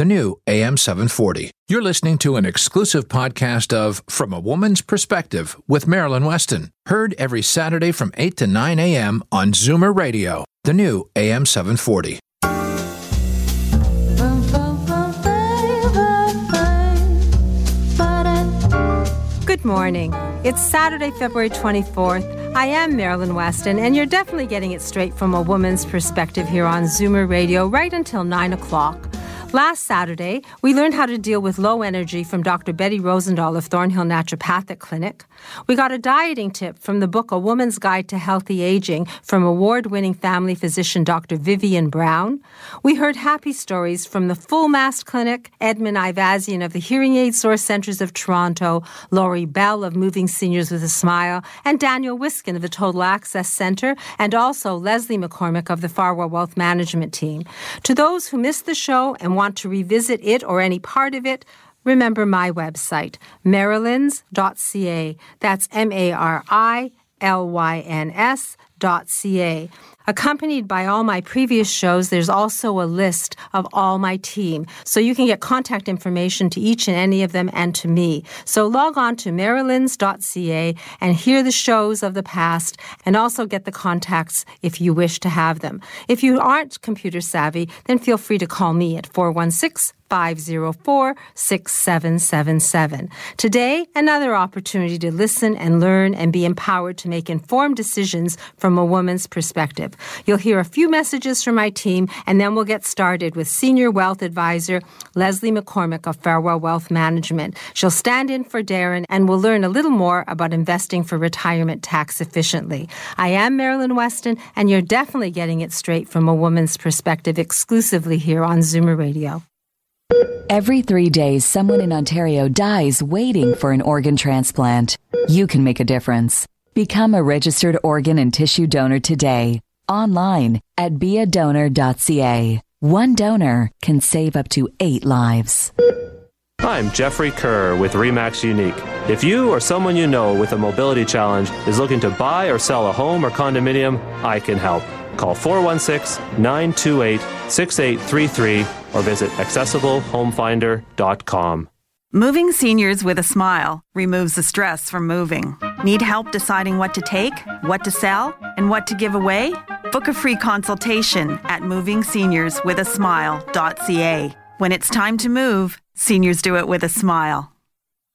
the new AM 740. You're listening to an exclusive podcast of From a Woman's Perspective with Marilyn Weston, heard every Saturday from 8 to 9 a.m. on Zoomer Radio, the new AM 740. Good morning. It's Saturday, February 24th. I am Marilyn Weston, and you're definitely getting it straight from a woman's perspective here on Zoomer Radio right until 9 o'clock. Last Saturday, we learned how to deal with low energy from Dr. Betty Rosendahl of Thornhill Naturopathic Clinic. We got a dieting tip from the book A Woman's Guide to Healthy Aging from award winning family physician Dr. Vivian Brown. We heard happy stories from the Full Mast Clinic, Edmund Ivazian of the Hearing Aid Source Centres of Toronto, Lori Bell of Moving Seniors with a Smile, and Daniel Wiskin of the Total Access Centre, and also Leslie McCormick of the Farwell Wealth Management Team. To those who missed the show and want to revisit it or any part of it, remember my website, marilyns.ca. That's M A R I L Y N S dot ca. Accompanied by all my previous shows, there's also a list of all my team. So you can get contact information to each and any of them and to me. So log on to marilyns.ca and hear the shows of the past and also get the contacts if you wish to have them. If you aren't computer savvy, then feel free to call me at 416 504 6777. Today, another opportunity to listen and learn and be empowered to make informed decisions from a woman's perspective. You'll hear a few messages from my team, and then we'll get started with Senior Wealth Advisor Leslie McCormick of Farwell Wealth Management. She'll stand in for Darren, and we'll learn a little more about investing for retirement tax efficiently. I am Marilyn Weston, and you're definitely getting it straight from a woman's perspective exclusively here on Zoomer Radio. Every three days, someone in Ontario dies waiting for an organ transplant. You can make a difference. Become a registered organ and tissue donor today, online at beadonor.ca. One donor can save up to eight lives. I'm Jeffrey Kerr with REMAX Unique. If you or someone you know with a mobility challenge is looking to buy or sell a home or condominium, I can help. Call 416 928 6833 or visit accessiblehomefinder.com. Moving seniors with a smile removes the stress from moving. Need help deciding what to take, what to sell, and what to give away? Book a free consultation at movingseniorswithasmile.ca. When it's time to move, seniors do it with a smile.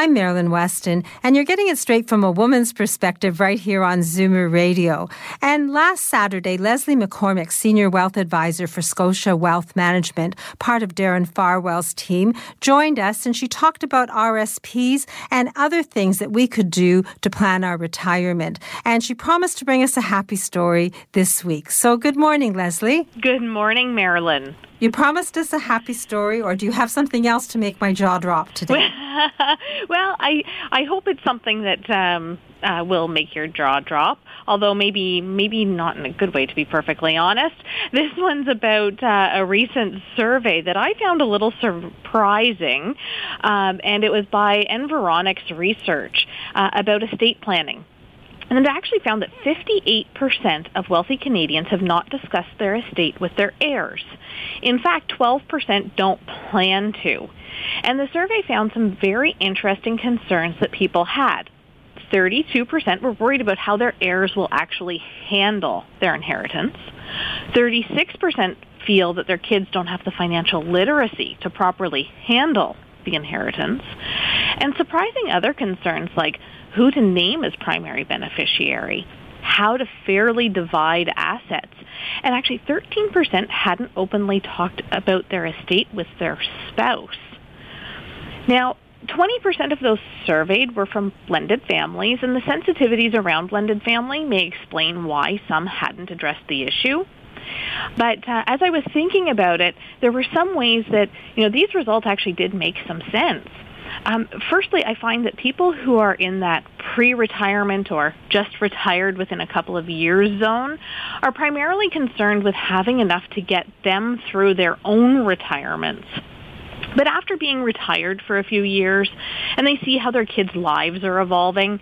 I'm Marilyn Weston, and you're getting it straight from a woman's perspective right here on Zoomer Radio. And last Saturday, Leslie McCormick, Senior Wealth Advisor for Scotia Wealth Management, part of Darren Farwell's team, joined us and she talked about RSPs and other things that we could do to plan our retirement. And she promised to bring us a happy story this week. So good morning, Leslie. Good morning, Marilyn. You promised us a happy story, or do you have something else to make my jaw drop today? well, I I hope it's something that um, uh, will make your jaw drop. Although maybe maybe not in a good way, to be perfectly honest. This one's about uh, a recent survey that I found a little surprising, um, and it was by Environics Research uh, about estate planning. And it actually found that 58% of wealthy Canadians have not discussed their estate with their heirs. In fact, 12% don't plan to. And the survey found some very interesting concerns that people had. 32% were worried about how their heirs will actually handle their inheritance. 36% feel that their kids don't have the financial literacy to properly handle the inheritance. And surprising other concerns like who to name as primary beneficiary, how to fairly divide assets. And actually 13% hadn't openly talked about their estate with their spouse. Now, 20% of those surveyed were from blended families, and the sensitivities around blended family may explain why some hadn't addressed the issue. But uh, as I was thinking about it, there were some ways that, you know, these results actually did make some sense. Um, firstly, I find that people who are in that pre-retirement or just retired within a couple of years zone are primarily concerned with having enough to get them through their own retirements. But after being retired for a few years and they see how their kids' lives are evolving,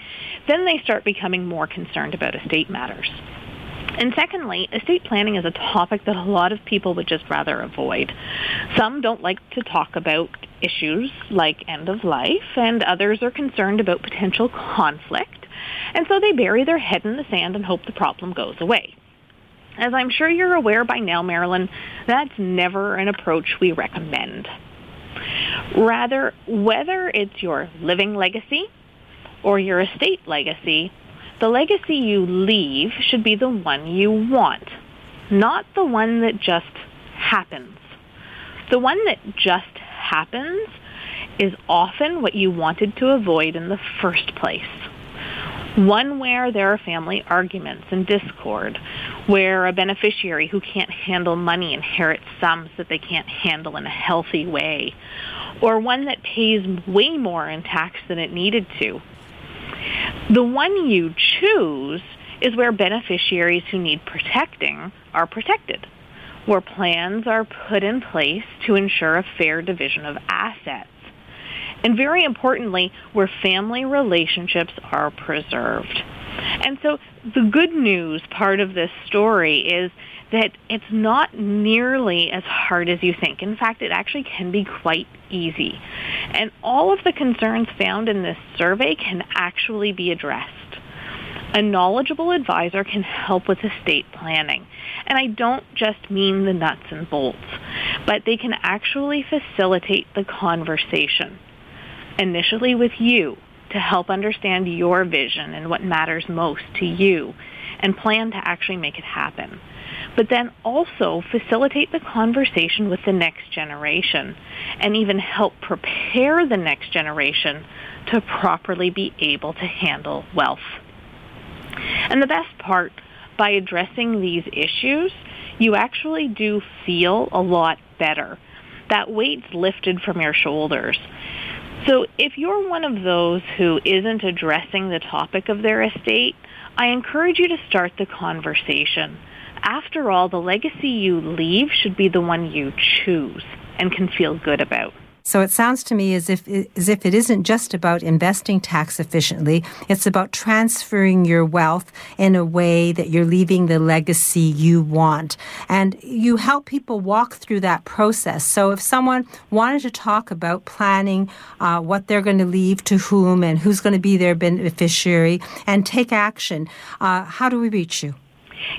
then they start becoming more concerned about estate matters. And secondly, estate planning is a topic that a lot of people would just rather avoid. Some don't like to talk about issues like end of life, and others are concerned about potential conflict, and so they bury their head in the sand and hope the problem goes away. As I'm sure you're aware by now, Marilyn, that's never an approach we recommend. Rather, whether it's your living legacy or your estate legacy, the legacy you leave should be the one you want, not the one that just happens. The one that just happens is often what you wanted to avoid in the first place. One where there are family arguments and discord, where a beneficiary who can't handle money inherits sums that they can't handle in a healthy way, or one that pays way more in tax than it needed to, the one you choose is where beneficiaries who need protecting are protected, where plans are put in place to ensure a fair division of assets, and very importantly, where family relationships are preserved. And so the good news part of this story is that it's not nearly as hard as you think. In fact, it actually can be quite easy. And all of the concerns found in this survey can actually be addressed. A knowledgeable advisor can help with estate planning. And I don't just mean the nuts and bolts, but they can actually facilitate the conversation. Initially with you to help understand your vision and what matters most to you and plan to actually make it happen but then also facilitate the conversation with the next generation and even help prepare the next generation to properly be able to handle wealth. And the best part, by addressing these issues, you actually do feel a lot better. That weight's lifted from your shoulders. So if you're one of those who isn't addressing the topic of their estate, I encourage you to start the conversation after all, the legacy you leave should be the one you choose and can feel good about. So it sounds to me as if as if it isn't just about investing tax efficiently. It's about transferring your wealth in a way that you're leaving the legacy you want, and you help people walk through that process. So if someone wanted to talk about planning uh, what they're going to leave to whom and who's going to be their beneficiary and take action, uh, how do we reach you?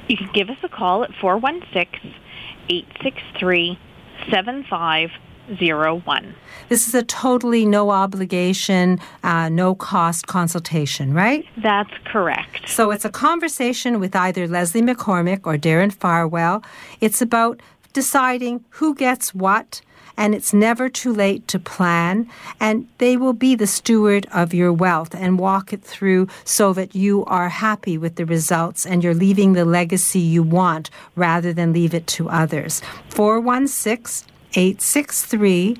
You can give us a call at 416 863 7501. This is a totally no obligation, uh, no cost consultation, right? That's correct. So it's a conversation with either Leslie McCormick or Darren Farwell. It's about deciding who gets what and it's never too late to plan. And they will be the steward of your wealth and walk it through so that you are happy with the results and you're leaving the legacy you want rather than leave it to others. 416 863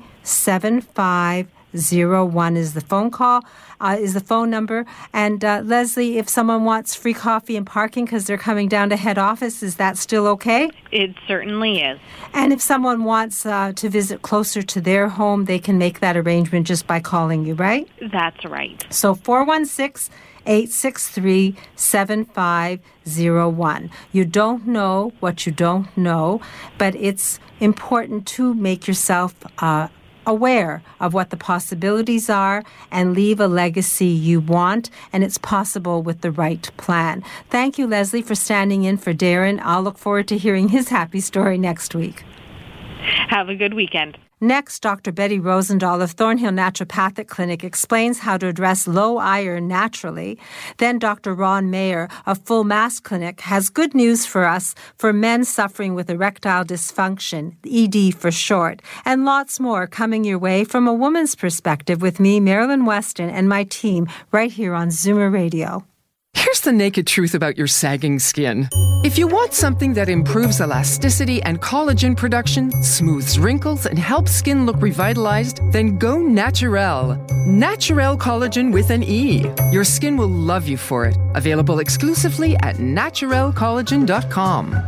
7501 is the phone call uh, is the phone number. And uh, Leslie, if someone wants free coffee and parking because they're coming down to head office, is that still okay? It certainly is. And if someone wants uh, to visit closer to their home, they can make that arrangement just by calling you, right? That's right. So 416 863 7501. You don't know what you don't know, but it's important to make yourself uh, aware of what the possibilities are and leave a legacy you want, and it's possible with the right plan. Thank you, Leslie, for standing in for Darren. I'll look forward to hearing his happy story next week. Have a good weekend. Next, Dr. Betty Rosendahl of Thornhill Naturopathic Clinic explains how to address low iron naturally. Then Dr. Ron Mayer of Full Mast Clinic has good news for us for men suffering with erectile dysfunction, ED for short, and lots more coming your way from a woman's perspective with me, Marilyn Weston, and my team right here on Zoomer Radio. Here's the naked truth about your sagging skin. If you want something that improves elasticity and collagen production, smooths wrinkles, and helps skin look revitalized, then go Naturel. Naturel Collagen with an E. Your skin will love you for it. Available exclusively at naturelcollagen.com.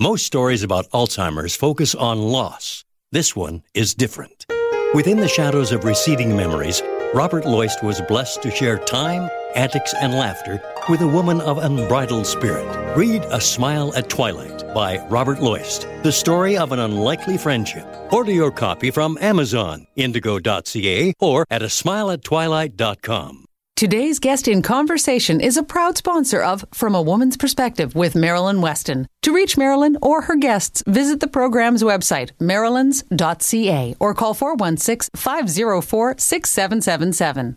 Most stories about Alzheimer's focus on loss. This one is different. Within the shadows of receding memories, Robert Loist was blessed to share time antics, and laughter with a woman of unbridled spirit. Read A Smile at Twilight by Robert Loist, the story of an unlikely friendship. Order your copy from Amazon, indigo.ca, or at a smileattwilight.com. Today's guest in conversation is a proud sponsor of From a Woman's Perspective with Marilyn Weston. To reach Marilyn or her guests, visit the program's website, marilyns.ca, or call 416 504 6777.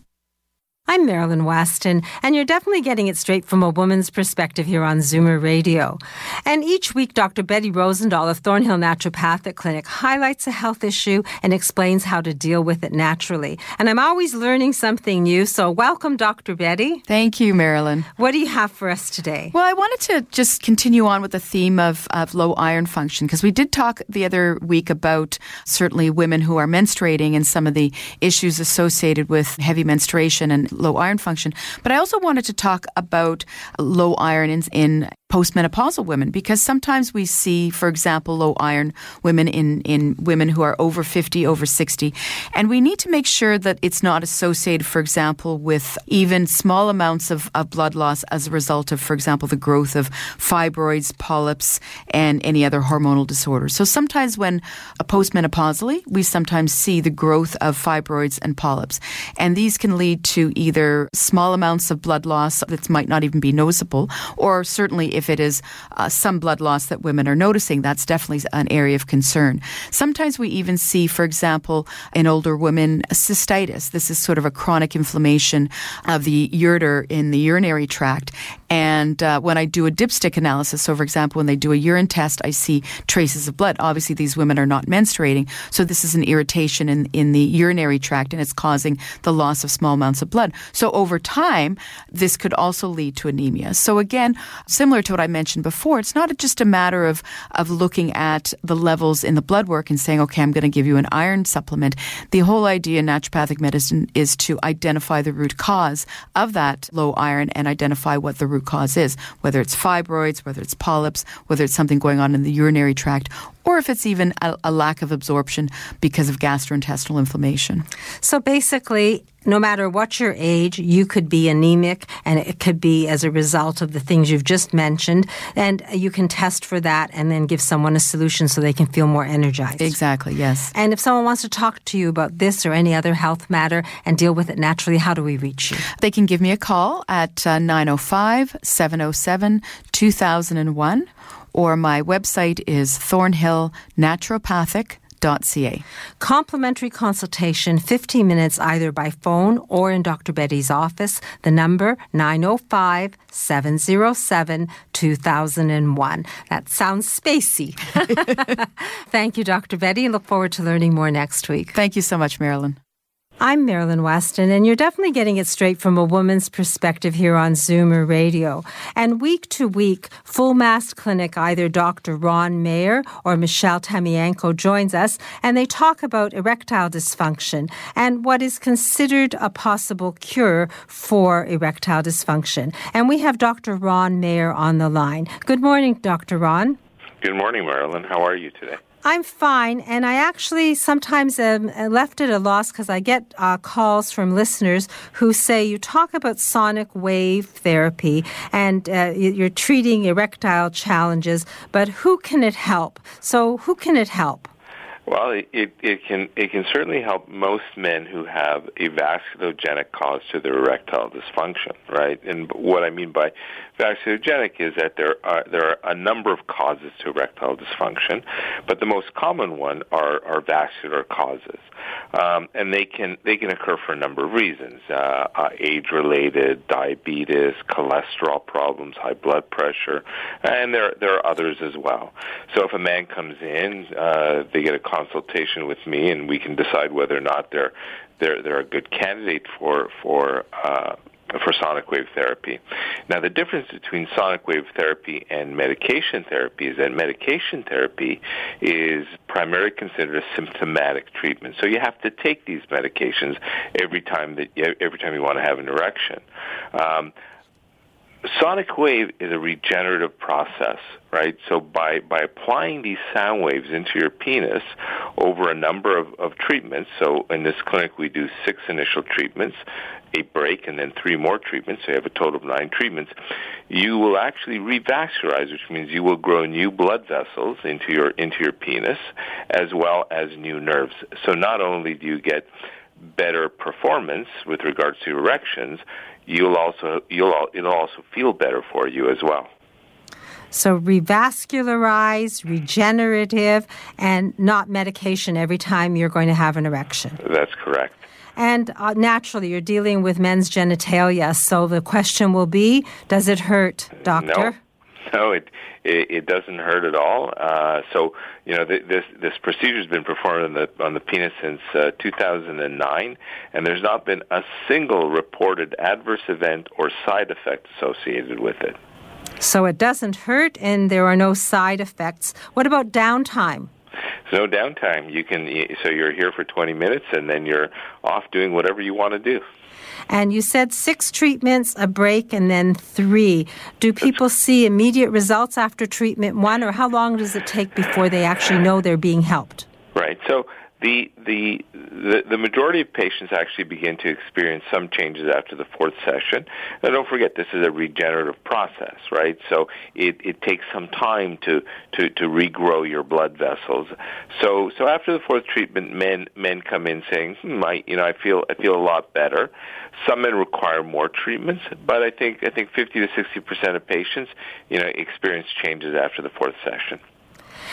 I'm Marilyn Weston, and you're definitely getting it straight from a woman's perspective here on Zoomer Radio. And each week, Dr. Betty Rosendahl of Thornhill Naturopathic Clinic highlights a health issue and explains how to deal with it naturally. And I'm always learning something new, so welcome, Dr. Betty. Thank you, Marilyn. What do you have for us today? Well, I wanted to just continue on with the theme of, of low iron function because we did talk the other week about certainly women who are menstruating and some of the issues associated with heavy menstruation and low iron function. But I also wanted to talk about low iron in, in postmenopausal women because sometimes we see, for example, low iron women in, in women who are over 50, over 60. And we need to make sure that it's not associated, for example, with even small amounts of, of blood loss as a result of, for example, the growth of fibroids, polyps, and any other hormonal disorders. So sometimes when uh, postmenopausally, we sometimes see the growth of fibroids and polyps. And these can lead to either small amounts of blood loss that might not even be noticeable, or certainly if if it is uh, some blood loss that women are noticing, that's definitely an area of concern. Sometimes we even see, for example, in older women, cystitis. This is sort of a chronic inflammation of the ureter in the urinary tract. And uh, when I do a dipstick analysis, so for example, when they do a urine test, I see traces of blood. Obviously, these women are not menstruating, so this is an irritation in, in the urinary tract and it's causing the loss of small amounts of blood. So over time, this could also lead to anemia. So again, similar to what I mentioned before, it's not just a matter of, of looking at the levels in the blood work and saying, okay, I'm going to give you an iron supplement. The whole idea in naturopathic medicine is to identify the root cause of that low iron and identify what the root cause is, whether it's fibroids, whether it's polyps, whether it's something going on in the urinary tract, or if it's even a, a, lack of absorption because of gastrointestinal inflammation. So basically, no matter what your age, you could be anemic, and it could be as a result of the things you've just mentioned. And you can test for that and then give someone a solution so they can feel more energized. Exactly, yes. And if someone wants to talk to you about this or any other health matter and deal with it naturally, how do we reach you? They can give me a call at uh, 905 707 2001 or my website is thornhillnaturopathic.ca. Complimentary consultation, 15 minutes either by phone or in Dr. Betty's office. The number 905 707 2001. That sounds spacey. Thank you, Dr. Betty. And look forward to learning more next week. Thank you so much, Marilyn. I'm Marilyn Weston, and you're definitely getting it straight from a woman's perspective here on Zoomer Radio. And week to week, Full Mast Clinic, either Dr. Ron Mayer or Michelle Tamienko joins us, and they talk about erectile dysfunction and what is considered a possible cure for erectile dysfunction. And we have Dr. Ron Mayer on the line. Good morning, Dr. Ron. Good morning, Marilyn. How are you today? I'm fine, and I actually sometimes am left at a loss because I get uh, calls from listeners who say you talk about sonic wave therapy and uh, you're treating erectile challenges, but who can it help? So, who can it help? Well, it, it, it can it can certainly help most men who have a vasculogenic cause to their erectile dysfunction, right? And what I mean by vasculogenic is that there are there are a number of causes to erectile dysfunction, but the most common one are, are vascular causes, um, and they can they can occur for a number of reasons: uh, uh, age-related, diabetes, cholesterol problems, high blood pressure, and there there are others as well. So if a man comes in, uh, they get a consultation with me, and we can decide whether or not they're they're they're a good candidate for for uh, for sonic wave therapy. Now, the difference between sonic wave therapy and medication therapy is that medication therapy is primarily considered a symptomatic treatment. So you have to take these medications every time that every time you want to have an erection. Um, sonic wave is a regenerative process, right? So by, by applying these sound waves into your penis over a number of, of treatments, so in this clinic we do six initial treatments, a break, and then three more treatments, so you have a total of nine treatments, you will actually revascularize, which means you will grow new blood vessels into your, into your penis, as well as new nerves. So not only do you get better performance with regards to erections, you'll also you'll it'll also feel better for you as well. So revascularize, regenerative, and not medication every time you're going to have an erection. That's correct. And uh, naturally, you're dealing with men's genitalia, so the question will be: Does it hurt, doctor? No. No, it, it it doesn't hurt at all. Uh, so you know th- this this procedure has been performed on the on the penis since uh, 2009, and there's not been a single reported adverse event or side effect associated with it. So it doesn't hurt, and there are no side effects. What about downtime? no downtime. You can so you're here for 20 minutes, and then you're off doing whatever you want to do. And you said six treatments, a break, and then three. Do people see immediate results after treatment one, or how long does it take before they actually know they're being helped? Right. So the, the the the majority of patients actually begin to experience some changes after the fourth session. And don't forget, this is a regenerative process, right? So it, it takes some time to, to, to regrow your blood vessels. So so after the fourth treatment, men men come in saying, hmm, I you know I feel I feel a lot better. Some men require more treatments, but I think I think 50 to 60 percent of patients you know experience changes after the fourth session.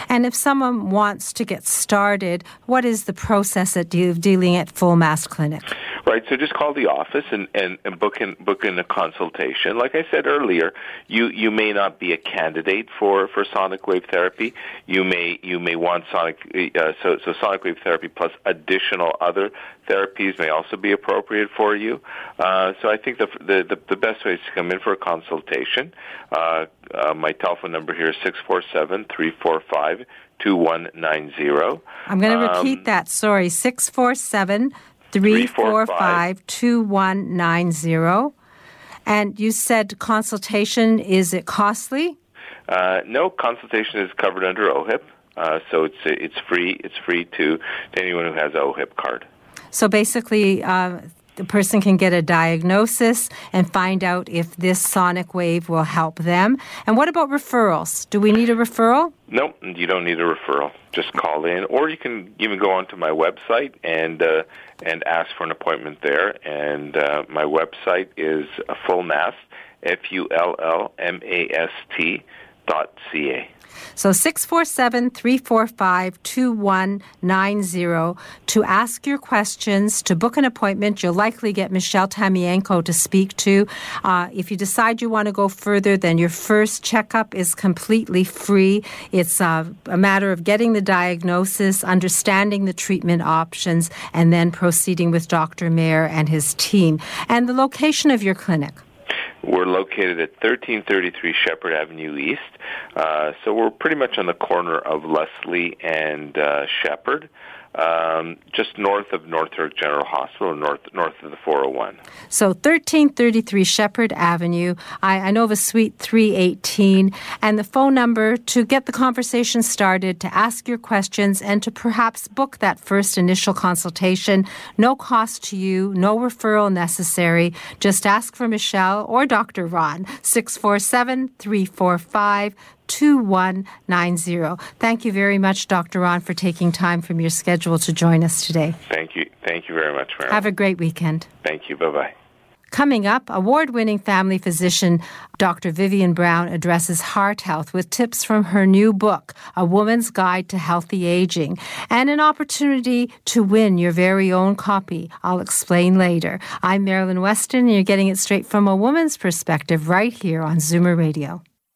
And if someone wants to get started, what is the process at of dealing at Full Mast Clinic? Right. So just call the office and, and, and book in book in a consultation. Like I said earlier, you, you may not be a candidate for, for sonic wave therapy. You may you may want sonic uh, so so sonic wave therapy plus additional other therapies may also be appropriate for you. Uh, so I think the, the, the the best way is to come in for a consultation. Uh, uh, my telephone number here is six four seven three four five two one nine zero. I'm going to repeat um, that. Sorry, six four seven three four five two one nine zero. And you said consultation is it costly? Uh, no, consultation is covered under OHIP, uh, so it's it's free. It's free to, to anyone who has a OHIP card. So basically, uh, the person can get a diagnosis and find out if this sonic wave will help them. And what about referrals? Do we need a referral? No, you don't need a referral. Just call in, or you can even go onto my website and uh, and ask for an appointment there. And uh, my website is full mast, f u l l m a s t dot c a. So 647 345 2190 to ask your questions, to book an appointment. You'll likely get Michelle Tamienko to speak to. Uh, if you decide you want to go further, then your first checkup is completely free. It's uh, a matter of getting the diagnosis, understanding the treatment options, and then proceeding with Dr. Mayer and his team. And the location of your clinic. We're located at 1333 Sheppard Avenue East. Uh, so we're pretty much on the corner of Leslie and uh, Sheppard um, just north of North York General Hospital, north north of the 401. So 1333 Sheppard Avenue. I, know of a suite 318, and the phone number to get the conversation started, to ask your questions, and to perhaps book that first initial consultation. No cost to you, no referral necessary. Just ask for Michelle or Dr. Ron. 647 345 2190. Thank you very much, Dr. Ron, for taking time from your schedule to join us today. Thank you. Thank you very much, Mary. Have a great weekend. Thank you. Bye bye. Coming up, award winning family physician Dr. Vivian Brown addresses heart health with tips from her new book, A Woman's Guide to Healthy Aging, and an opportunity to win your very own copy. I'll explain later. I'm Marilyn Weston, and you're getting it straight from a woman's perspective right here on Zoomer Radio.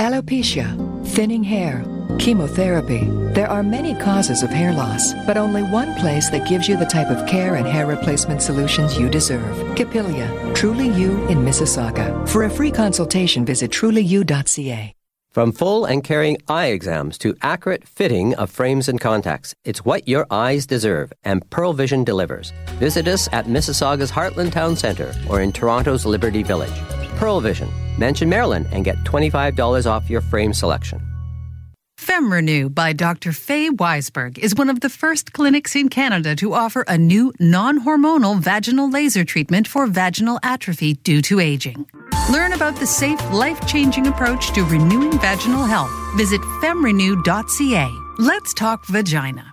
Alopecia, thinning hair, chemotherapy. There are many causes of hair loss, but only one place that gives you the type of care and hair replacement solutions you deserve. Capilia, Truly You in Mississauga. For a free consultation, visit trulyu.ca. From full and carrying eye exams to accurate fitting of frames and contacts, it's what your eyes deserve, and Pearle Vision delivers. Visit us at Mississauga's Heartland Town Centre or in Toronto's Liberty Village. Pearle Vision. Mention Marilyn and get $25 off your frame selection. FemRenew by Dr. Faye Weisberg is one of the first clinics in Canada to offer a new non hormonal vaginal laser treatment for vaginal atrophy due to aging. Learn about the safe, life changing approach to renewing vaginal health. Visit femrenew.ca. Let's talk vagina.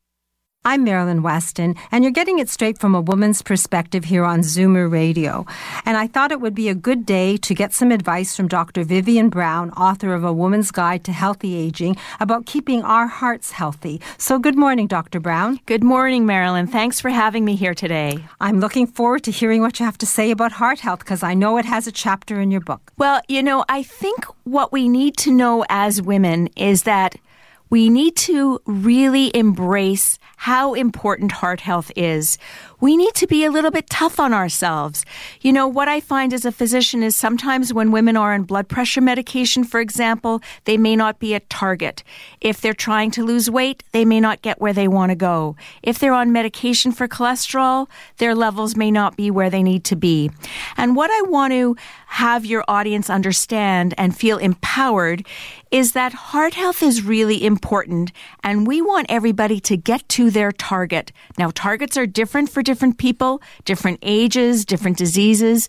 I'm Marilyn Weston, and you're getting it straight from a woman's perspective here on Zoomer Radio. And I thought it would be a good day to get some advice from Dr. Vivian Brown, author of A Woman's Guide to Healthy Aging, about keeping our hearts healthy. So, good morning, Dr. Brown. Good morning, Marilyn. Thanks for having me here today. I'm looking forward to hearing what you have to say about heart health because I know it has a chapter in your book. Well, you know, I think what we need to know as women is that we need to really embrace how important heart health is. We need to be a little bit tough on ourselves. You know, what I find as a physician is sometimes when women are on blood pressure medication, for example, they may not be at target. If they're trying to lose weight, they may not get where they want to go. If they're on medication for cholesterol, their levels may not be where they need to be. And what I want to have your audience understand and feel empowered is that heart health is really important and we want everybody to get to their target. Now, targets are different for different people, different ages, different diseases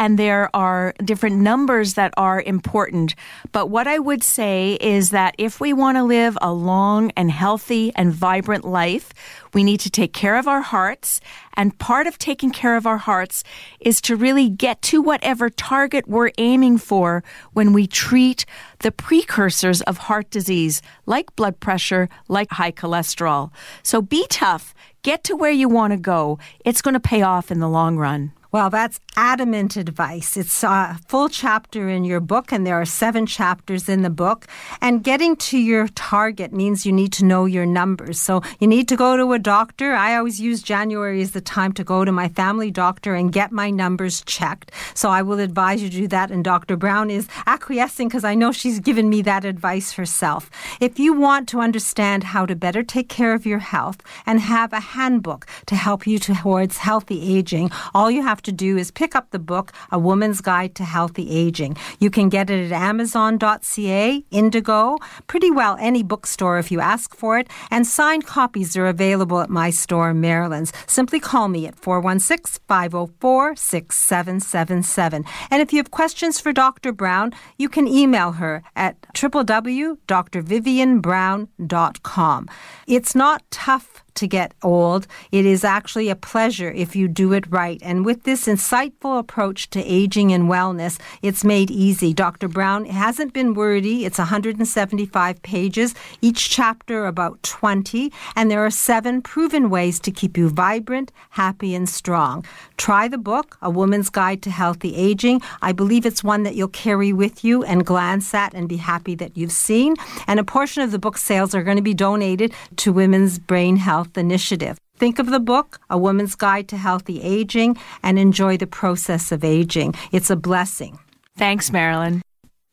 and there are different numbers that are important. But what I would say is that if we want to live a long and healthy and vibrant life, we need to take care of our hearts. And part of taking care of our hearts is to really get to whatever target we're aiming for when we treat the precursors of heart disease, like blood pressure, like high cholesterol. So be tough. Get to where you want to go. It's going to pay off in the long run. Well, that's adamant advice. It's a full chapter in your book, and there are seven chapters in the book. And getting to your target means you need to know your numbers. So you need to go to a doctor. I always use January as the time to go to my family doctor and get my numbers checked. So I will advise you to do that. And Dr. Brown is acquiescing because I know she's given me that advice herself. If you want to understand how to better take care of your health and have a handbook to help you towards healthy aging, all you have have to do is pick up the book, A Woman's Guide to Healthy Aging. You can get it at Amazon.ca, Indigo, pretty well any bookstore if you ask for it, and signed copies are available at my store, Marilyn's. Simply call me at 416 504 6777. And if you have questions for Dr. Brown, you can email her at www.drvivianbrown.com. It's not tough to get old. It is actually a pleasure if you do it right. And with this insightful approach to aging and wellness, it's made easy. Dr. Brown hasn't been wordy. It's 175 pages, each chapter about 20, and there are seven proven ways to keep you vibrant, happy, and strong. Try the book, A Woman's Guide to Healthy Aging. I believe it's one that you'll carry with you and glance at and be happy that you've seen. And a portion of the book sales are going to be donated to Women's Brain Health Initiative. Think of the book, A Woman's Guide to Healthy Aging, and enjoy the process of aging. It's a blessing. Thanks, Marilyn.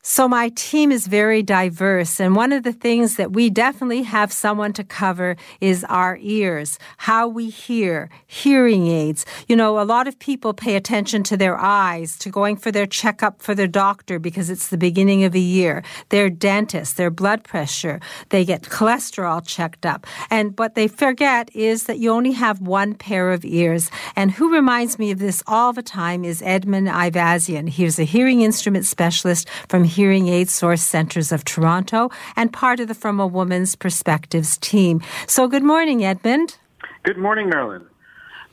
So, my team is very diverse, and one of the things that we definitely have someone to cover is our ears, how we hear, hearing aids. You know, a lot of people pay attention to their eyes, to going for their checkup for their doctor because it's the beginning of a year, their dentist, their blood pressure, they get cholesterol checked up. And what they forget is that you only have one pair of ears. And who reminds me of this all the time is Edmund Ivazian. He's a hearing instrument specialist from Hearing Aid Source Centers of Toronto and part of the From a Woman's Perspectives team. So, good morning, Edmund. Good morning, Marilyn.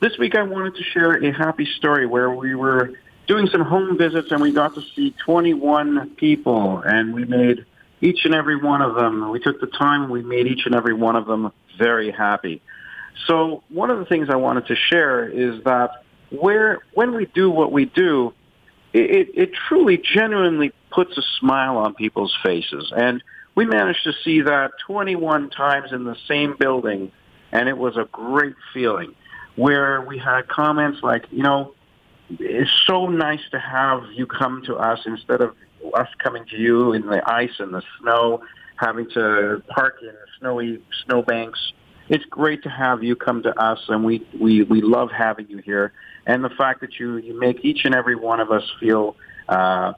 This week I wanted to share a happy story where we were doing some home visits and we got to see 21 people and we made each and every one of them, we took the time, we made each and every one of them very happy. So one of the things I wanted to share is that where, when we do what we do, it, it truly genuinely puts a smile on people's faces. And we managed to see that 21 times in the same building, and it was a great feeling where we had comments like, you know, it's so nice to have you come to us instead of us coming to you in the ice and the snow, having to park in snowy snowbanks. It's great to have you come to us, and we, we, we love having you here. And the fact that you, you make each and every one of us feel uh,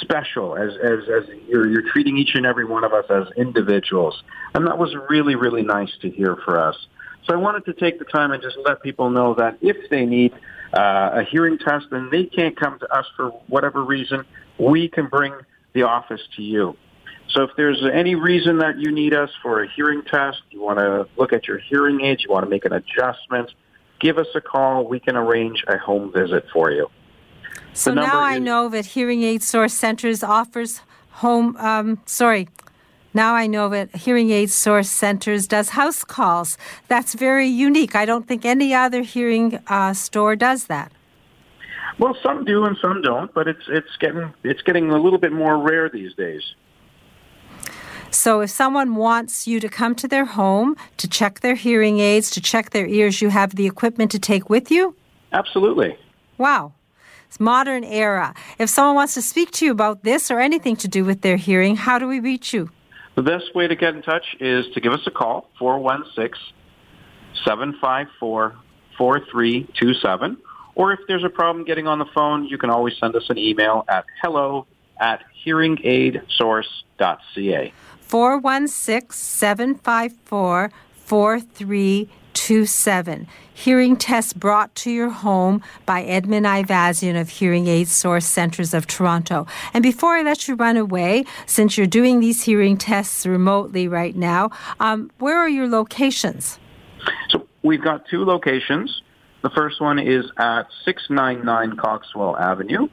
special as, as, as you're, you're treating each and every one of us as individuals. And that was really, really nice to hear for us. So I wanted to take the time and just let people know that if they need uh, a hearing test and they can't come to us for whatever reason, we can bring the office to you. So if there's any reason that you need us for a hearing test, you want to look at your hearing aids, you want to make an adjustment, give us a call. We can arrange a home visit for you. So now I is, know that Hearing Aid Source Centers offers home, um, sorry, now I know that Hearing Aid Source Centers does house calls. That's very unique. I don't think any other hearing uh, store does that. Well, some do and some don't, but it's it's getting it's getting a little bit more rare these days. So if someone wants you to come to their home to check their hearing aids, to check their ears, you have the equipment to take with you? Absolutely. Wow. It's modern era. If someone wants to speak to you about this or anything to do with their hearing, how do we reach you? The best way to get in touch is to give us a call, 416-754-4327. Or if there's a problem getting on the phone, you can always send us an email at hello at hearingaidsource.ca. 416-754-4327. Hearing tests brought to your home by Edmund Ivazian of Hearing Aid Source Centers of Toronto. And before I let you run away, since you're doing these hearing tests remotely right now, um, where are your locations? So we've got two locations. The first one is at 699 Coxwell Avenue,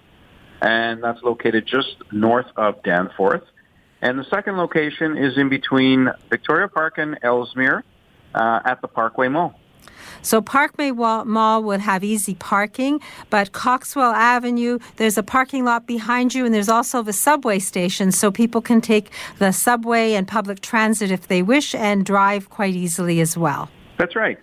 and that's located just north of Danforth. And the second location is in between Victoria Park and Ellesmere uh, at the Parkway Mall. So Parkway Mall would have easy parking, but Coxwell Avenue, there's a parking lot behind you, and there's also the subway station, so people can take the subway and public transit if they wish and drive quite easily as well. That's right.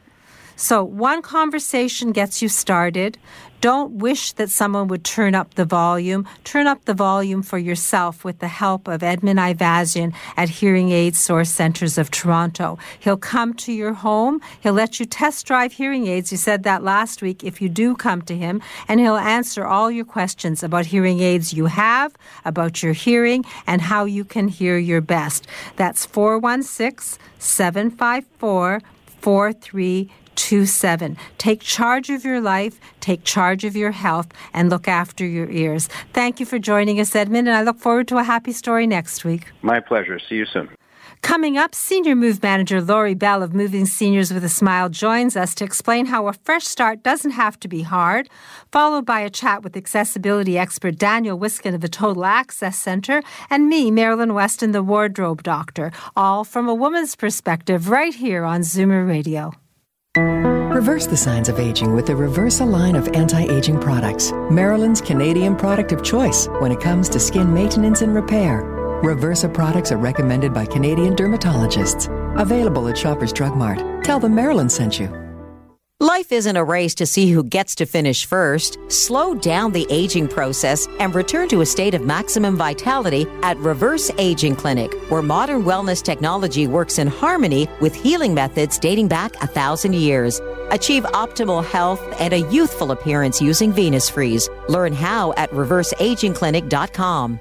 So one conversation gets you started. Don't wish that someone would turn up the volume. Turn up the volume for yourself with the help of Edmund Ivazian at Hearing Aid Source Centers of Toronto. He'll come to your home. He'll let you test drive hearing aids. You said that last week if you do come to him, and he'll answer all your questions about hearing aids you have, about your hearing, and how you can hear your best. That's 416 754 43 27. Take charge of your life, take charge of your health, and look after your ears. Thank you for joining us, Edmund, and I look forward to a happy story next week. My pleasure. See you soon. Coming up, Senior Move Manager Lori Bell of Moving Seniors with a Smile joins us to explain how a fresh start doesn't have to be hard, followed by a chat with accessibility expert Daniel Wiskin of the Total Access Center and me, Marilyn Weston, the Wardrobe Doctor, all from a woman's perspective right here on Zoomer Radio. Reverse the signs of aging with the Reversa line of anti-aging products. Marilyn's Canadian product of choice when it comes to skin maintenance and repair. Reversa products are recommended by Canadian dermatologists. Available at Shoppers Drug Mart. Tell them Marilyn sent you. Life isn't a race to see who gets to finish first. Slow down the aging process and return to a state of maximum vitality at Reverse Aging Clinic, where modern wellness technology works in harmony with healing methods dating back a thousand years. Achieve optimal health and a youthful appearance using Venus Freeze. Learn how at reverseagingclinic.com.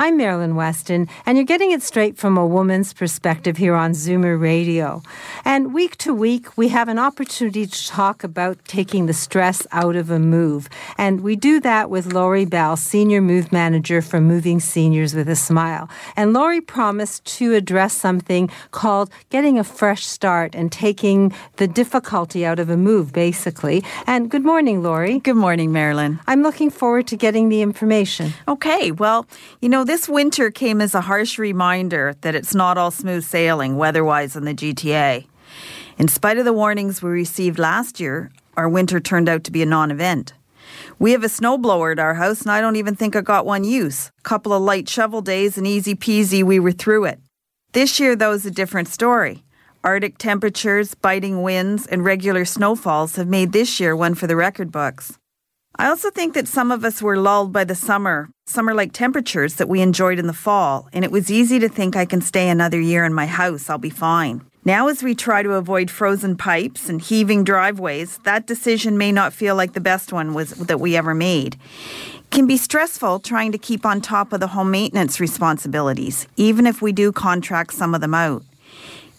I'm Marilyn Weston, and you're getting it straight from a woman's perspective here on Zoomer Radio. And week to week, we have an opportunity to talk about taking the stress out of a move. And we do that with Lori Bell, Senior Move Manager for Moving Seniors with a Smile. And Lori promised to address something called getting a fresh start and taking the difficulty out of a move, basically. And good morning, Lori. Good morning, Marilyn. I'm looking forward to getting the information. Okay, well, you know, this winter came as a harsh reminder that it's not all smooth sailing weather-wise in the GTA. In spite of the warnings we received last year, our winter turned out to be a non-event. We have a snowblower at our house, and I don't even think I got one use. A couple of light shovel days, and easy peasy, we were through it. This year, though, is a different story. Arctic temperatures, biting winds, and regular snowfalls have made this year one for the record books. I also think that some of us were lulled by the summer, summer like temperatures that we enjoyed in the fall, and it was easy to think I can stay another year in my house, I'll be fine. Now, as we try to avoid frozen pipes and heaving driveways, that decision may not feel like the best one was, that we ever made. It can be stressful trying to keep on top of the home maintenance responsibilities, even if we do contract some of them out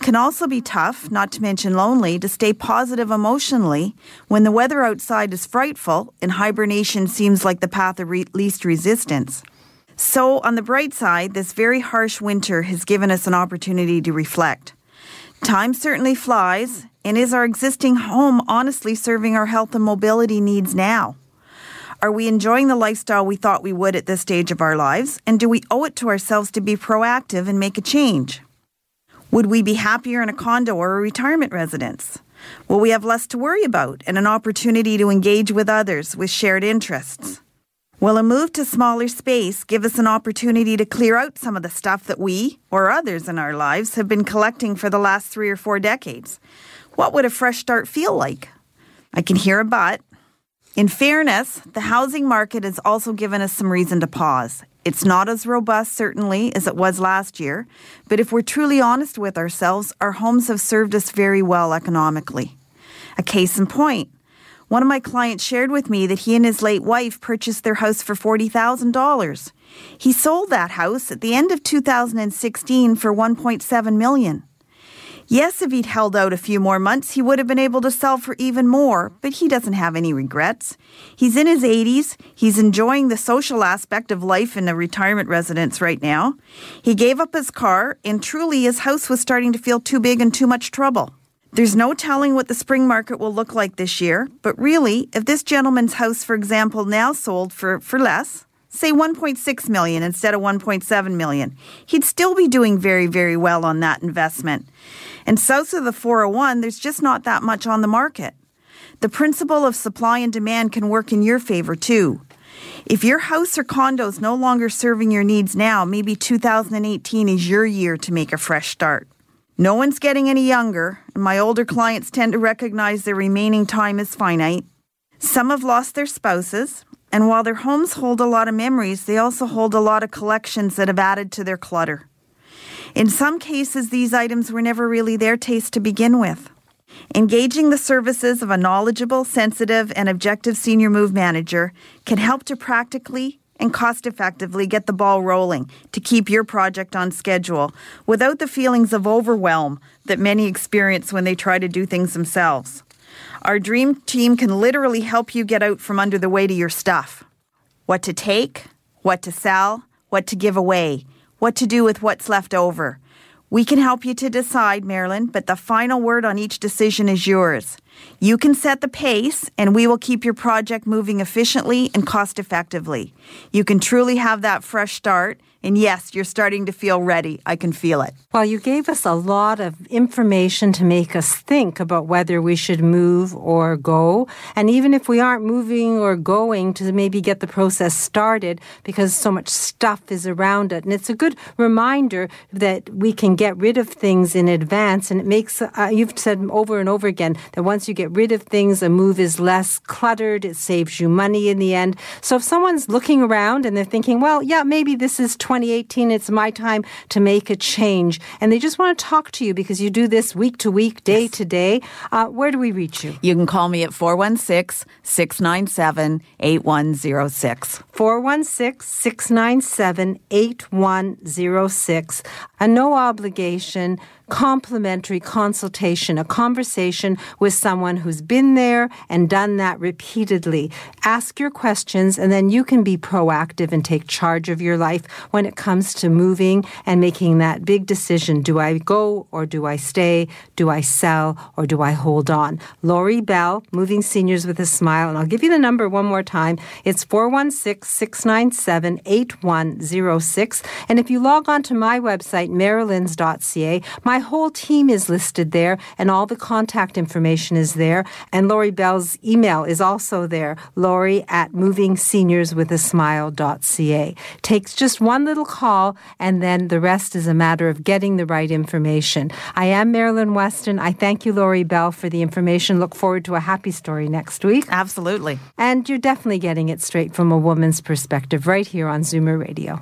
can also be tough, not to mention lonely, to stay positive emotionally when the weather outside is frightful and hibernation seems like the path of re- least resistance. So, on the bright side, this very harsh winter has given us an opportunity to reflect. Time certainly flies, and is our existing home honestly serving our health and mobility needs now? Are we enjoying the lifestyle we thought we would at this stage of our lives? And do we owe it to ourselves to be proactive and make a change? Would we be happier in a condo or a retirement residence? Will we have less to worry about and an opportunity to engage with others with shared interests? Will a move to smaller space give us an opportunity to clear out some of the stuff that we, or others in our lives, have been collecting for the last three or four decades? What would a fresh start feel like? I can hear a but. In fairness, the housing market has also given us some reason to pause. It's not as robust, certainly, as it was last year, but if we're truly honest with ourselves, our homes have served us very well economically. A case in point one of my clients shared with me that he and his late wife purchased their house for $40,000. He sold that house at the end of 2016 for 1.7 million. Yes, if he'd held out a few more months, he would have been able to sell for even more, but he doesn't have any regrets. He's in his 80s. He's enjoying the social aspect of life in a retirement residence right now. He gave up his car, and truly his house was starting to feel too big and too much trouble. There's no telling what the spring market will look like this year, but really, if this gentleman's house, for example, now sold for, for less, say 1.6 million instead of 1.7 million, he'd still be doing very, very well on that investment. And south of the 401, there's just not that much on the market. The principle of supply and demand can work in your favor too. If your house or condo is no longer serving your needs now, maybe 2018 is your year to make a fresh start. No one's getting any younger, and my older clients tend to recognize their remaining time is finite. Some have lost their spouses, and while their homes hold a lot of memories, they also hold a lot of collections that have added to their clutter. In some cases, these items were never really their taste to begin with. Engaging the services of a knowledgeable, sensitive, and objective senior move manager can help to practically and cost effectively get the ball rolling to keep your project on schedule without the feelings of overwhelm that many experience when they try to do things themselves. Our dream team can literally help you get out from under the weight of your stuff. What to take, what to sell, what to give away, what to do with what's left over. We can help you to decide, Marilyn, but the final word on each decision is yours. You can set the pace, and we will keep your project moving efficiently and cost effectively. You can truly have that fresh start and yes, you're starting to feel ready. I can feel it. Well, you gave us a lot of information to make us think about whether we should move or go. And even if we aren't moving or going, to maybe get the process started because so much stuff is around it. And it's a good reminder that we can get rid of things in advance. And it makes, uh, you've said over and over again that once you get rid of things, a move is less cluttered. It saves you money in the end. So if someone's looking around and they're thinking, well, yeah, maybe this is 2018, it's my time to make a change. And they just want to talk to you because you do this week to week, day yes. to day. Uh, where do we reach you? You can call me at 416 697 8106. 416 697 8106. A no obligation complimentary consultation, a conversation with someone who's been there and done that repeatedly. Ask your questions, and then you can be proactive and take charge of your life when it comes to moving and making that big decision do I go or do I stay? Do I sell or do I hold on? Lori Bell, Moving Seniors with a Smile, and I'll give you the number one more time. It's 416 697 8106. And if you log on to my website, marilyns.ca, my whole team is listed there, and all the contact information is there. And Lori Bell's email is also there, Lori at movingseniorswithasmile.ca. Takes just one little call, and then the rest is a matter of getting the right information. I am Marilyn Weston. I thank you, Lori Bell, for the information. Look forward to a happy story next week. Absolutely. And you're definitely getting it straight from a woman's perspective right here on Zoomer Radio.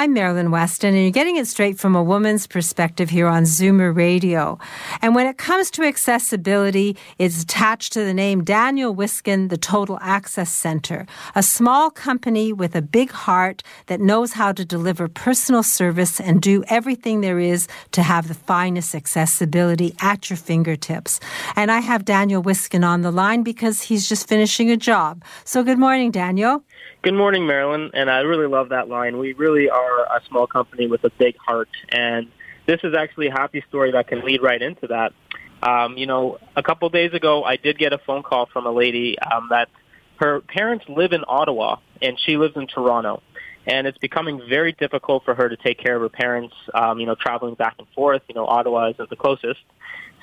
I'm Marilyn Weston, and you're getting it straight from a woman's perspective here on Zoomer Radio. And when it comes to accessibility, it's attached to the name Daniel Wiskin, the Total Access Center, a small company with a big heart that knows how to deliver personal service and do everything there is to have the finest accessibility at your fingertips. And I have Daniel Wiskin on the line because he's just finishing a job. So good morning, Daniel. Good morning, Marilyn. And I really love that line. We really are a small company with a big heart. And this is actually a happy story that can lead right into that. Um, you know, a couple of days ago, I did get a phone call from a lady um, that her parents live in Ottawa and she lives in Toronto. And it's becoming very difficult for her to take care of her parents, um, you know, traveling back and forth. You know, Ottawa isn't the closest.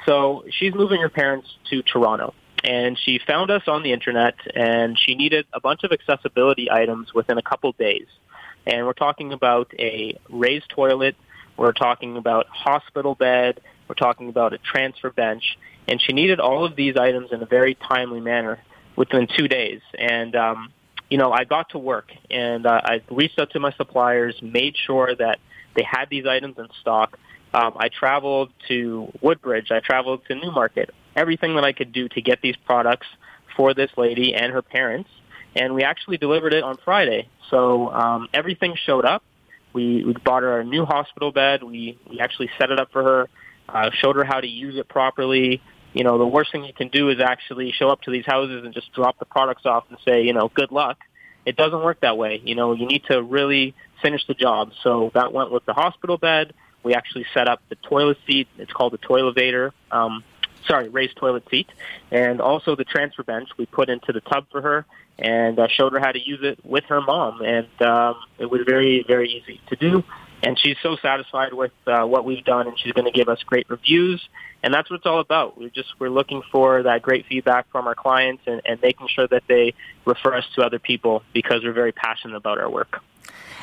So she's moving her parents to Toronto and she found us on the internet and she needed a bunch of accessibility items within a couple days. And we're talking about a raised toilet, we're talking about hospital bed, we're talking about a transfer bench, and she needed all of these items in a very timely manner within two days. And um, you know, I got to work and uh, I reached out to my suppliers, made sure that they had these items in stock. Um, I traveled to Woodbridge. I traveled to Newmarket everything that I could do to get these products for this lady and her parents. And we actually delivered it on Friday. So um, everything showed up. We, we bought her a new hospital bed. We, we actually set it up for her, uh, showed her how to use it properly. You know, the worst thing you can do is actually show up to these houses and just drop the products off and say, you know, good luck. It doesn't work that way. You know, you need to really finish the job. So that went with the hospital bed. We actually set up the toilet seat. It's called the toilevator. Um, sorry, raised toilet seat, and also the transfer bench we put into the tub for her and uh, showed her how to use it with her mom, and um, it was very, very easy to do. And she's so satisfied with uh, what we've done, and she's going to give us great reviews. And that's what it's all about. We're just we're looking for that great feedback from our clients and, and making sure that they refer us to other people because we're very passionate about our work.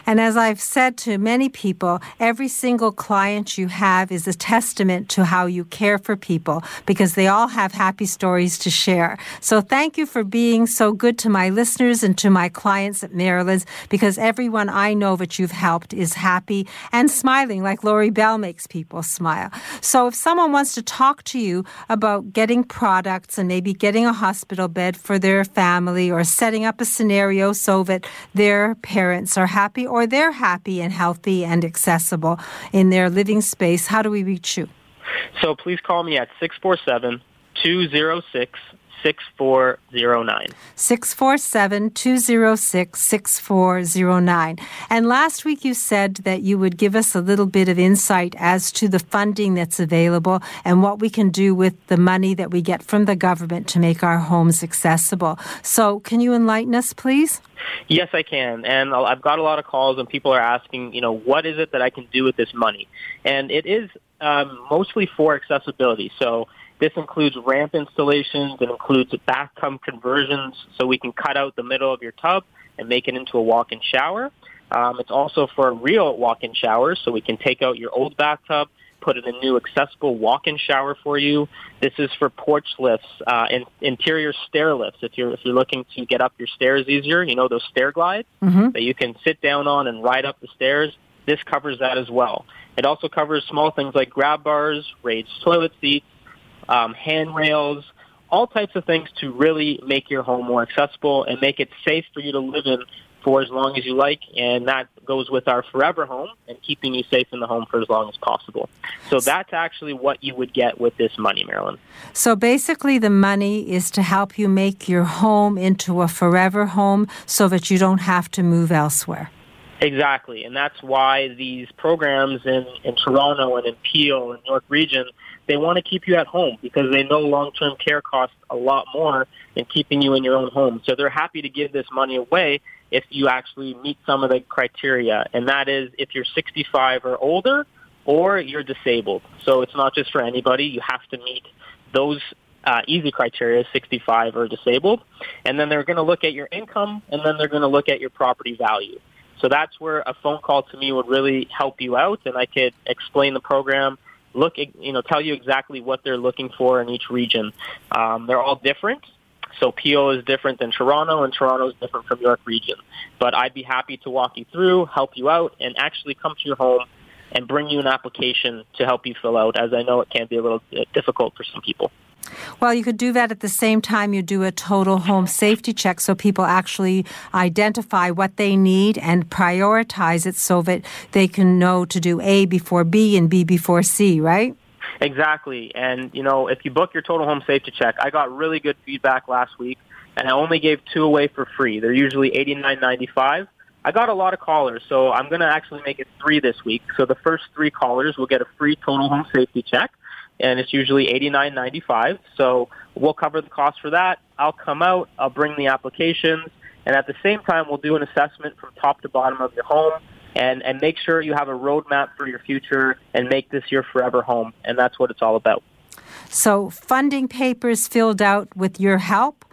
And as I've said to many people, every single client you have is a testament to how you care for people because they all have happy stories to share. So thank you for being so good to my listeners and to my clients at Marilyn's because everyone I know that you've helped is happy and smiling like Lori Bell makes people smile. So if someone wants to talk to you about getting products and maybe getting a hospital bed for their family or setting up a scenario so that their parents are happy or they're happy and healthy and accessible in their living space, how do we reach you? So please call me at 647 206 6409. 647 206 6409. And last week you said that you would give us a little bit of insight as to the funding that's available and what we can do with the money that we get from the government to make our homes accessible. So, can you enlighten us, please? Yes, I can. And I've got a lot of calls and people are asking, you know, what is it that I can do with this money? And it is um, mostly for accessibility. So this includes ramp installations. It includes bathtub conversions so we can cut out the middle of your tub and make it into a walk-in shower. Um, it's also for real walk-in showers so we can take out your old bathtub, put in a new accessible walk-in shower for you. This is for porch lifts uh, and interior stair lifts. If you're if you're looking to get up your stairs easier, you know those stair glides mm-hmm. that you can sit down on and ride up the stairs. This covers that as well. It also covers small things like grab bars, raised toilet seats, um, handrails, all types of things to really make your home more accessible and make it safe for you to live in for as long as you like, and that goes with our forever home and keeping you safe in the home for as long as possible. So that's actually what you would get with this money, Marilyn. So basically, the money is to help you make your home into a forever home so that you don't have to move elsewhere. Exactly, and that's why these programs in, in Toronto and in Peel and York Region they want to keep you at home because they know long-term care costs a lot more than keeping you in your own home. So they're happy to give this money away if you actually meet some of the criteria, and that is if you're 65 or older or you're disabled. So it's not just for anybody. You have to meet those uh, easy criteria, 65 or disabled. And then they're going to look at your income, and then they're going to look at your property value. So that's where a phone call to me would really help you out, and I could explain the program look, you know, tell you exactly what they're looking for in each region. Um, they're all different. So Peel is different than Toronto, and Toronto is different from York Region. But I'd be happy to walk you through, help you out, and actually come to your home and bring you an application to help you fill out, as I know it can be a little difficult for some people. Well, you could do that at the same time you do a total home safety check so people actually identify what they need and prioritize it so that they can know to do A before B and B before C, right? Exactly. And, you know, if you book your total home safety check, I got really good feedback last week and I only gave two away for free. They're usually eighty nine ninety five. I got a lot of callers, so I'm going to actually make it three this week. So the first three callers will get a free total home safety check and it's usually eighty nine ninety five. So we'll cover the cost for that. I'll come out, I'll bring the applications, and at the same time, we'll do an assessment from top to bottom of your home. And, and make sure you have a roadmap for your future and make this your forever home. And that's what it's all about. So, funding papers filled out with your help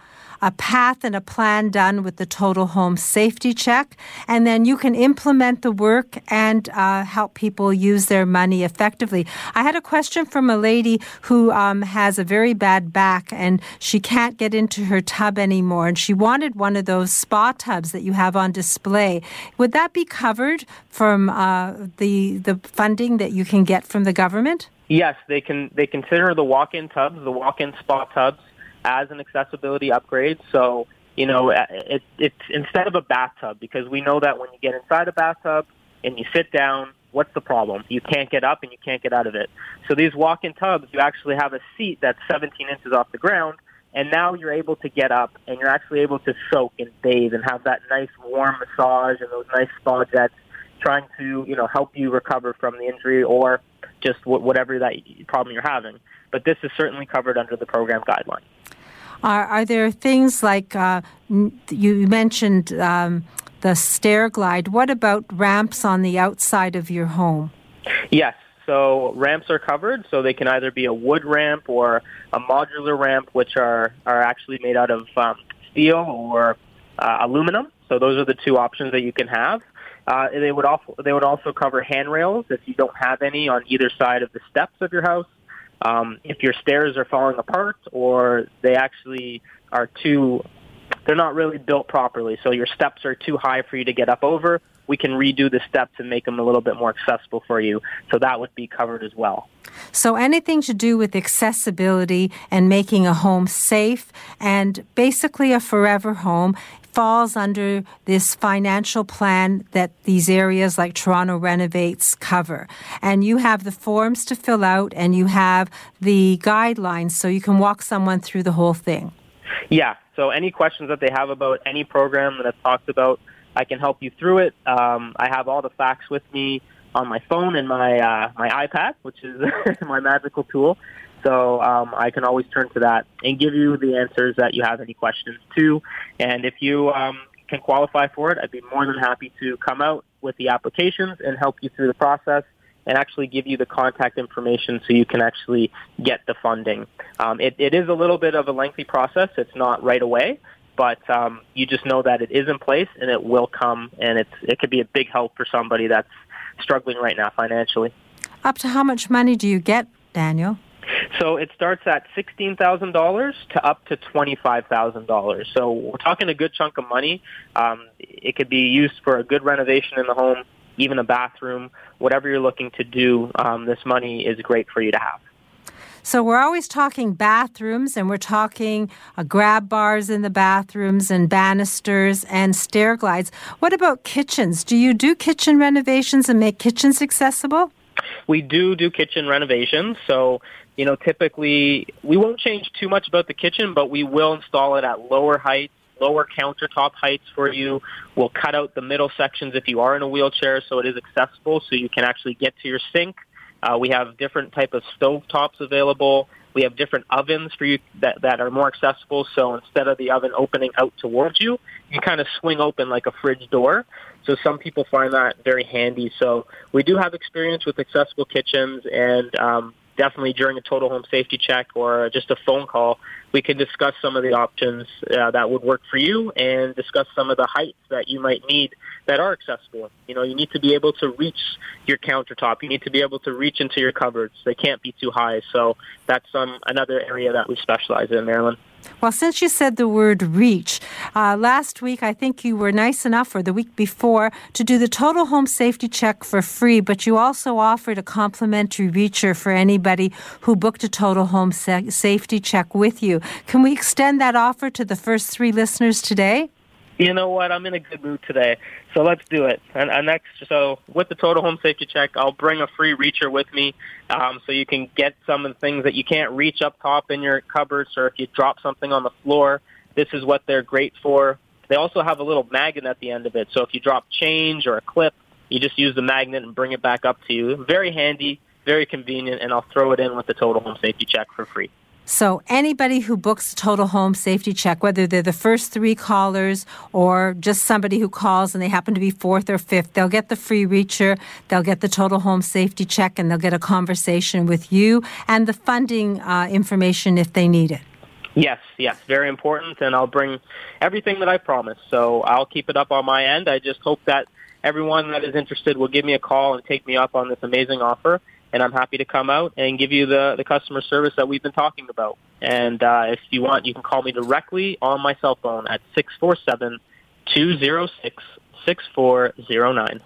a path and a plan done with the total home safety check, and then you can implement the work and uh, help people use their money effectively. I had a question from a lady who um, has a very bad back and she can't get into her tub anymore, and she wanted one of those spa tubs that you have on display. Would that be covered from uh, the the funding that you can get from the government? Yes, they can. They consider the walk-in tubs, the walk-in spa tubs, as an accessibility upgrade. So, you know, it, it's instead of a bathtub because we know that when you get inside a bathtub and you sit down, what's the problem? You can't get up and you can't get out of it. So these walk-in tubs, you actually have a seat that's 17 inches off the ground, and now you're able to get up and you're actually able to soak and bathe and have that nice warm massage and those nice spa jets trying to, you know, help you recover from the injury or just whatever that problem you're having. But this is certainly covered under the program guideline. Are, are there things like uh, you mentioned um, the stair glide? What about ramps on the outside of your home? Yes. So ramps are covered, so they can either be a wood ramp or a modular ramp, which are, are actually made out of um, steel or uh, aluminum. So those are the two options that you can have. Uh, they would also they would also cover handrails if you don't have any on either side of the steps of your house. Um, if your stairs are falling apart or they actually are too they're not really built properly, so your steps are too high for you to get up over. We can redo the steps and make them a little bit more accessible for you. So that would be covered as well. So anything to do with accessibility and making a home safe and basically a forever home falls under this financial plan that these areas like Toronto Renovates cover. And you have the forms to fill out and you have the guidelines so you can walk someone through the whole thing. Yeah. So any questions that they have about any program that I've talked about, I can help you through it. Um, I have all the facts with me on my phone and my uh, my iPad, which is my magical tool. So um, I can always turn to that and give you the answers that you have any questions to. And if you um, can qualify for it, I'd be more than happy to come out with the applications and help you through the process and actually give you the contact information so you can actually get the funding. Um, it, it is a little bit of a lengthy process. It's not right away, but um, you just know that it is in place and it will come, and it's it could be a big help for somebody that's struggling right now financially. Up to how much money do you get, Daniel? So it starts at sixteen thousand dollars to up to twenty five thousand dollars. So we're talking a good chunk of money. Um, it could be used for a good renovation in the home, even a bathroom, whatever you're looking to do. Um, this money is great for you to have. So we're always talking bathrooms and we're talking uh, grab bars in the bathrooms and banisters and stair glides. What about kitchens? Do you do kitchen renovations and make kitchens accessible? We do do kitchen renovations. So, you know, typically we won't change too much about the kitchen, but we will install it at lower heights lower countertop heights for you. We'll cut out the middle sections if you are in a wheelchair so it is accessible so you can actually get to your sink uh, we have different type of stove tops available. We have different ovens for you that, that are more accessible. So instead of the oven opening out towards you, you kind of swing open like a fridge door. So some people find that very handy. So we do have experience with accessible kitchens and um, definitely during a total home safety check or just a phone call, we can discuss some of the options uh, that would work for you and discuss some of the heights that you might need that are accessible. You know, you need to be able to reach your countertop. You need to be able to reach into your cupboards. They can't be too high. So that's um, another area that we specialize in, Marilyn. Well, since you said the word reach, uh, last week I think you were nice enough, or the week before, to do the total home safety check for free, but you also offered a complimentary reacher for anybody who booked a total home sa- safety check with you. Can we extend that offer to the first three listeners today? You know what, I'm in a good mood today, so let's do it. And, and next, so with the total home safety check, I'll bring a free reacher with me, um, so you can get some of the things that you can't reach up top in your cupboards, or if you drop something on the floor, this is what they're great for. They also have a little magnet at the end of it, so if you drop change or a clip, you just use the magnet and bring it back up to you. Very handy, very convenient, and I'll throw it in with the total home safety check for free. So anybody who books a total home safety check, whether they're the first three callers or just somebody who calls and they happen to be fourth or fifth, they'll get the free reacher, they'll get the total home safety check, and they'll get a conversation with you and the funding uh, information if they need it. Yes, yes, very important, and I'll bring everything that I promised. So I'll keep it up on my end. I just hope that everyone that is interested will give me a call and take me up on this amazing offer and I'm happy to come out and give you the, the customer service that we've been talking about. And uh, if you want, you can call me directly on my cell phone at 647 206 6409.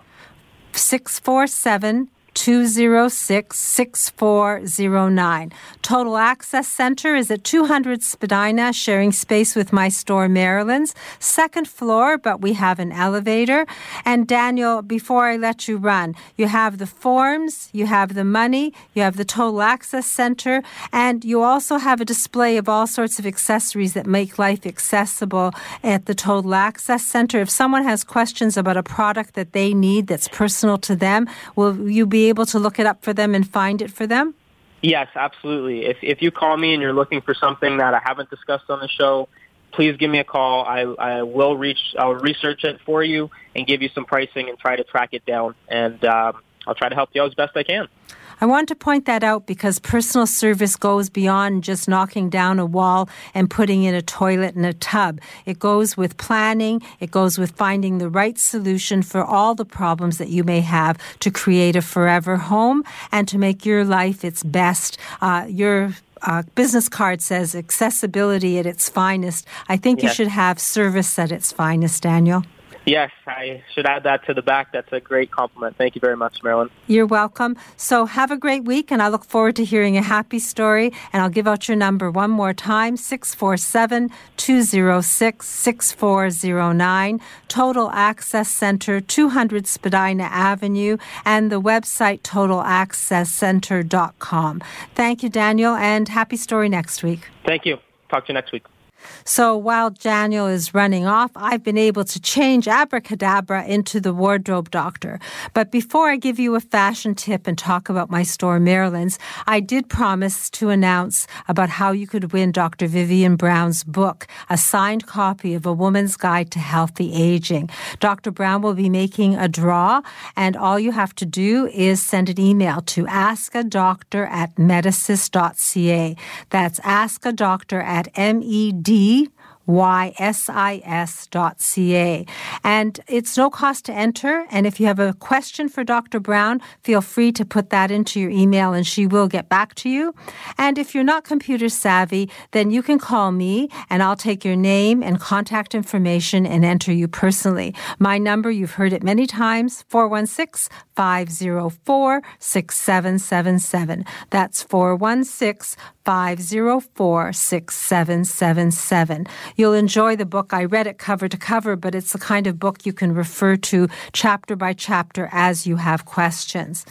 647 206 6409. Total Access Center is at 200 Spadina, sharing space with my store, Marilyn's Second floor, but we have an elevator. And Daniel, before I let you run, you have the forms, you have the money, you have the Total Access Center, and you also have a display of all sorts of accessories that make life accessible at the Total Access Center. If someone has questions about a product that they need that's personal to them, will you be able to look it up for them and find it for them? Yes, absolutely. If if you call me and you're looking for something that I haven't discussed on the show, please give me a call. I I will reach. I'll research it for you and give you some pricing and try to track it down. And um, I'll try to help you out as best I can. I want to point that out because personal service goes beyond just knocking down a wall and putting in a toilet and a tub. It goes with planning, it goes with finding the right solution for all the problems that you may have to create a forever home and to make your life its best. Uh, your uh, business card says accessibility at its finest. I think you should have service at its finest, Daniel. Yes, I should add that to the back. That's a great compliment. Thank you very much, Marilyn. You're welcome. So have a great week, and I look forward to hearing a happy story. And I'll give out your number one more time 647 206 6409. Total Access Center, 200 Spadina Avenue, and the website totalaccesscenter.com. Thank you, Daniel, and happy story next week. Thank you. Talk to you next week. So while Daniel is running off, I've been able to change abracadabra into the wardrobe doctor. But before I give you a fashion tip and talk about my store, Marilyn's, I did promise to announce about how you could win Dr. Vivian Brown's book, a signed copy of A Woman's Guide to Healthy Aging. Dr. Brown will be making a draw, and all you have to do is send an email to askadoctor at medicis.ca. That's askadoctor at M-E-D D ysis.ca. And it's no cost to enter. And if you have a question for Dr. Brown, feel free to put that into your email and she will get back to you. And if you're not computer savvy, then you can call me and I'll take your name and contact information and enter you personally. My number, you've heard it many times, 416 504 6777. That's 416 504 6777. You'll enjoy the book. I read it cover to cover, but it's the kind of book you can refer to chapter by chapter as you have questions.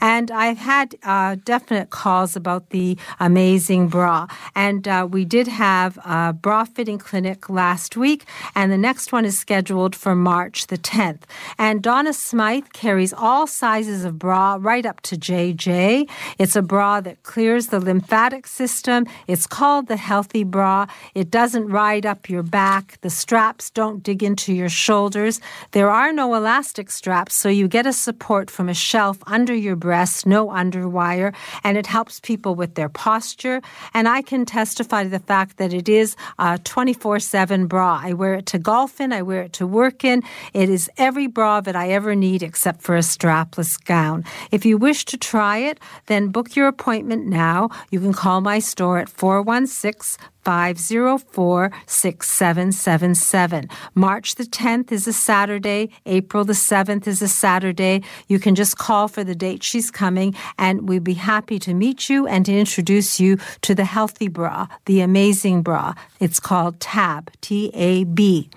And I've had uh, definite calls about the amazing bra. And uh, we did have a bra fitting clinic last week, and the next one is scheduled for March the 10th. And Donna Smythe carries all sizes of bra right up to JJ. It's a bra that clears the lymphatic system. It's called the Healthy Bra. It doesn't ride up your back. The straps don't dig into your shoulders. There are no elastic straps, so you get a support from a shelf under your breast, no underwire, and it helps people with their posture. And I can testify to the fact that it is a 24 7 bra. I wear it to golf in, I wear it to work in. It is every bra that I ever need except for a strapless gown. If you wish to try it, then book your appointment now. You can call my store at 416 504 6777. March the 10th is a Saturday. April the 7th is a Saturday. You can just call for the date she's coming, and we'd be happy to meet you and to introduce you to the healthy bra, the amazing bra. It's called TAB, T A B.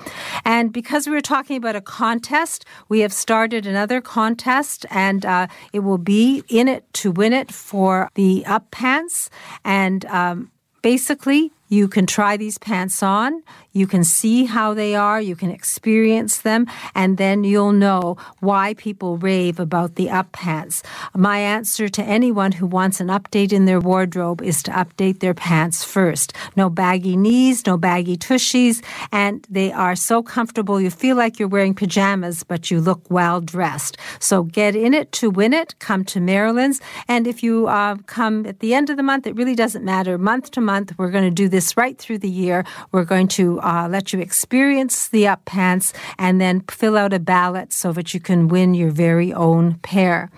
And because we were talking about a contest, we have started another contest, and uh, it will be in it to win it for the up pants. And um, basically, you can try these pants on. You can see how they are. You can experience them. And then you'll know why people rave about the up pants. My answer to anyone who wants an update in their wardrobe is to update their pants first. No baggy knees, no baggy tushies. And they are so comfortable. You feel like you're wearing pajamas, but you look well dressed. So get in it to win it. Come to Marilyn's. And if you uh, come at the end of the month, it really doesn't matter. Month to month, we're going to do this right through the year. We're going to uh, let you experience the up pants and then fill out a ballot so that you can win your very own pair.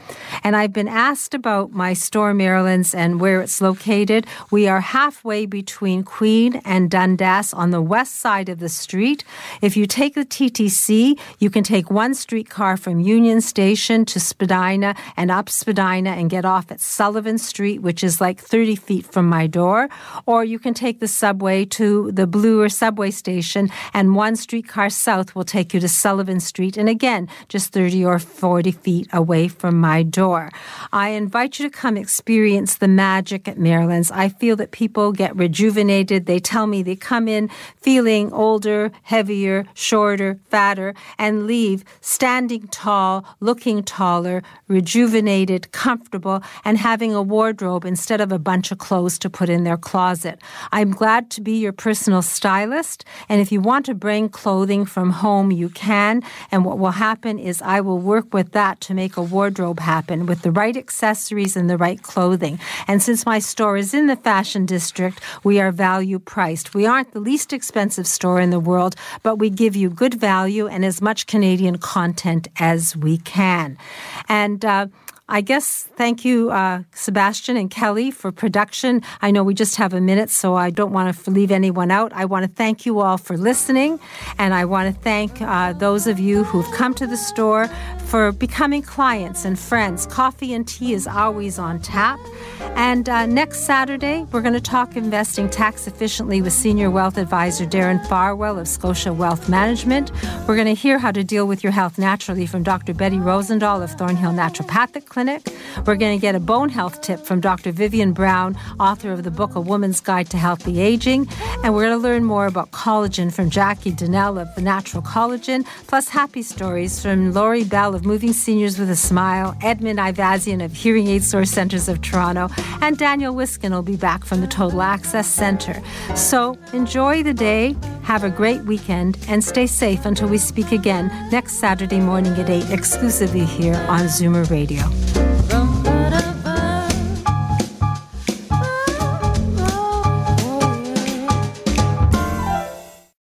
And I've been asked about my store, Marilyn's, and where it's located. We are halfway between Queen and Dundas on the west side of the street. If you take the TTC, you can take one streetcar from Union Station to Spadina and up Spadina and get off at Sullivan Street, which is like 30 feet from my door. Or you can take the subway to the Bloor subway station, and one streetcar south will take you to Sullivan Street, and again, just 30 or 40 feet away from my door. I invite you to come experience the magic at Marilyn's. I feel that people get rejuvenated. They tell me they come in feeling older, heavier, shorter, fatter, and leave standing tall, looking taller, rejuvenated, comfortable, and having a wardrobe instead of a bunch of clothes to put in their closet. I'm glad to be your personal stylist. And if you want to bring clothing from home, you can. And what will happen is I will work with that to make a wardrobe happen with the right accessories and the right clothing. And since my store is in the fashion district, we are value priced. We aren't the least expensive store in the world, but we give you good value and as much Canadian content as we can. And uh, I guess thank you, uh, Sebastian and Kelly, for production. I know we just have a minute, so I don't want to leave anyone out. I want to thank you all for listening, and I want to thank uh, those of you who've come to the store for becoming clients and friends. Coffee and tea is always on tap. And uh, next Saturday, we're going to talk investing tax efficiently with Senior Wealth Advisor Darren Farwell of Scotia Wealth Management. We're going to hear how to deal with your health naturally from Dr. Betty Rosendahl of Thornhill Naturopathic Clinic. We're going to get a bone health tip from Dr. Vivian Brown, author of the book A Woman's Guide to Healthy Aging. And we're going to learn more about collagen from Jackie Donnell of The Natural Collagen, plus happy stories from Lori Bell of Moving Seniors with a Smile, Edmund Ivazian of Hearing Aid Source Centers of Toronto, and Daniel Wiskin will be back from the Total Access Center. So enjoy the day, have a great weekend, and stay safe until we speak again next Saturday morning at 8, exclusively here on Zoomer Radio.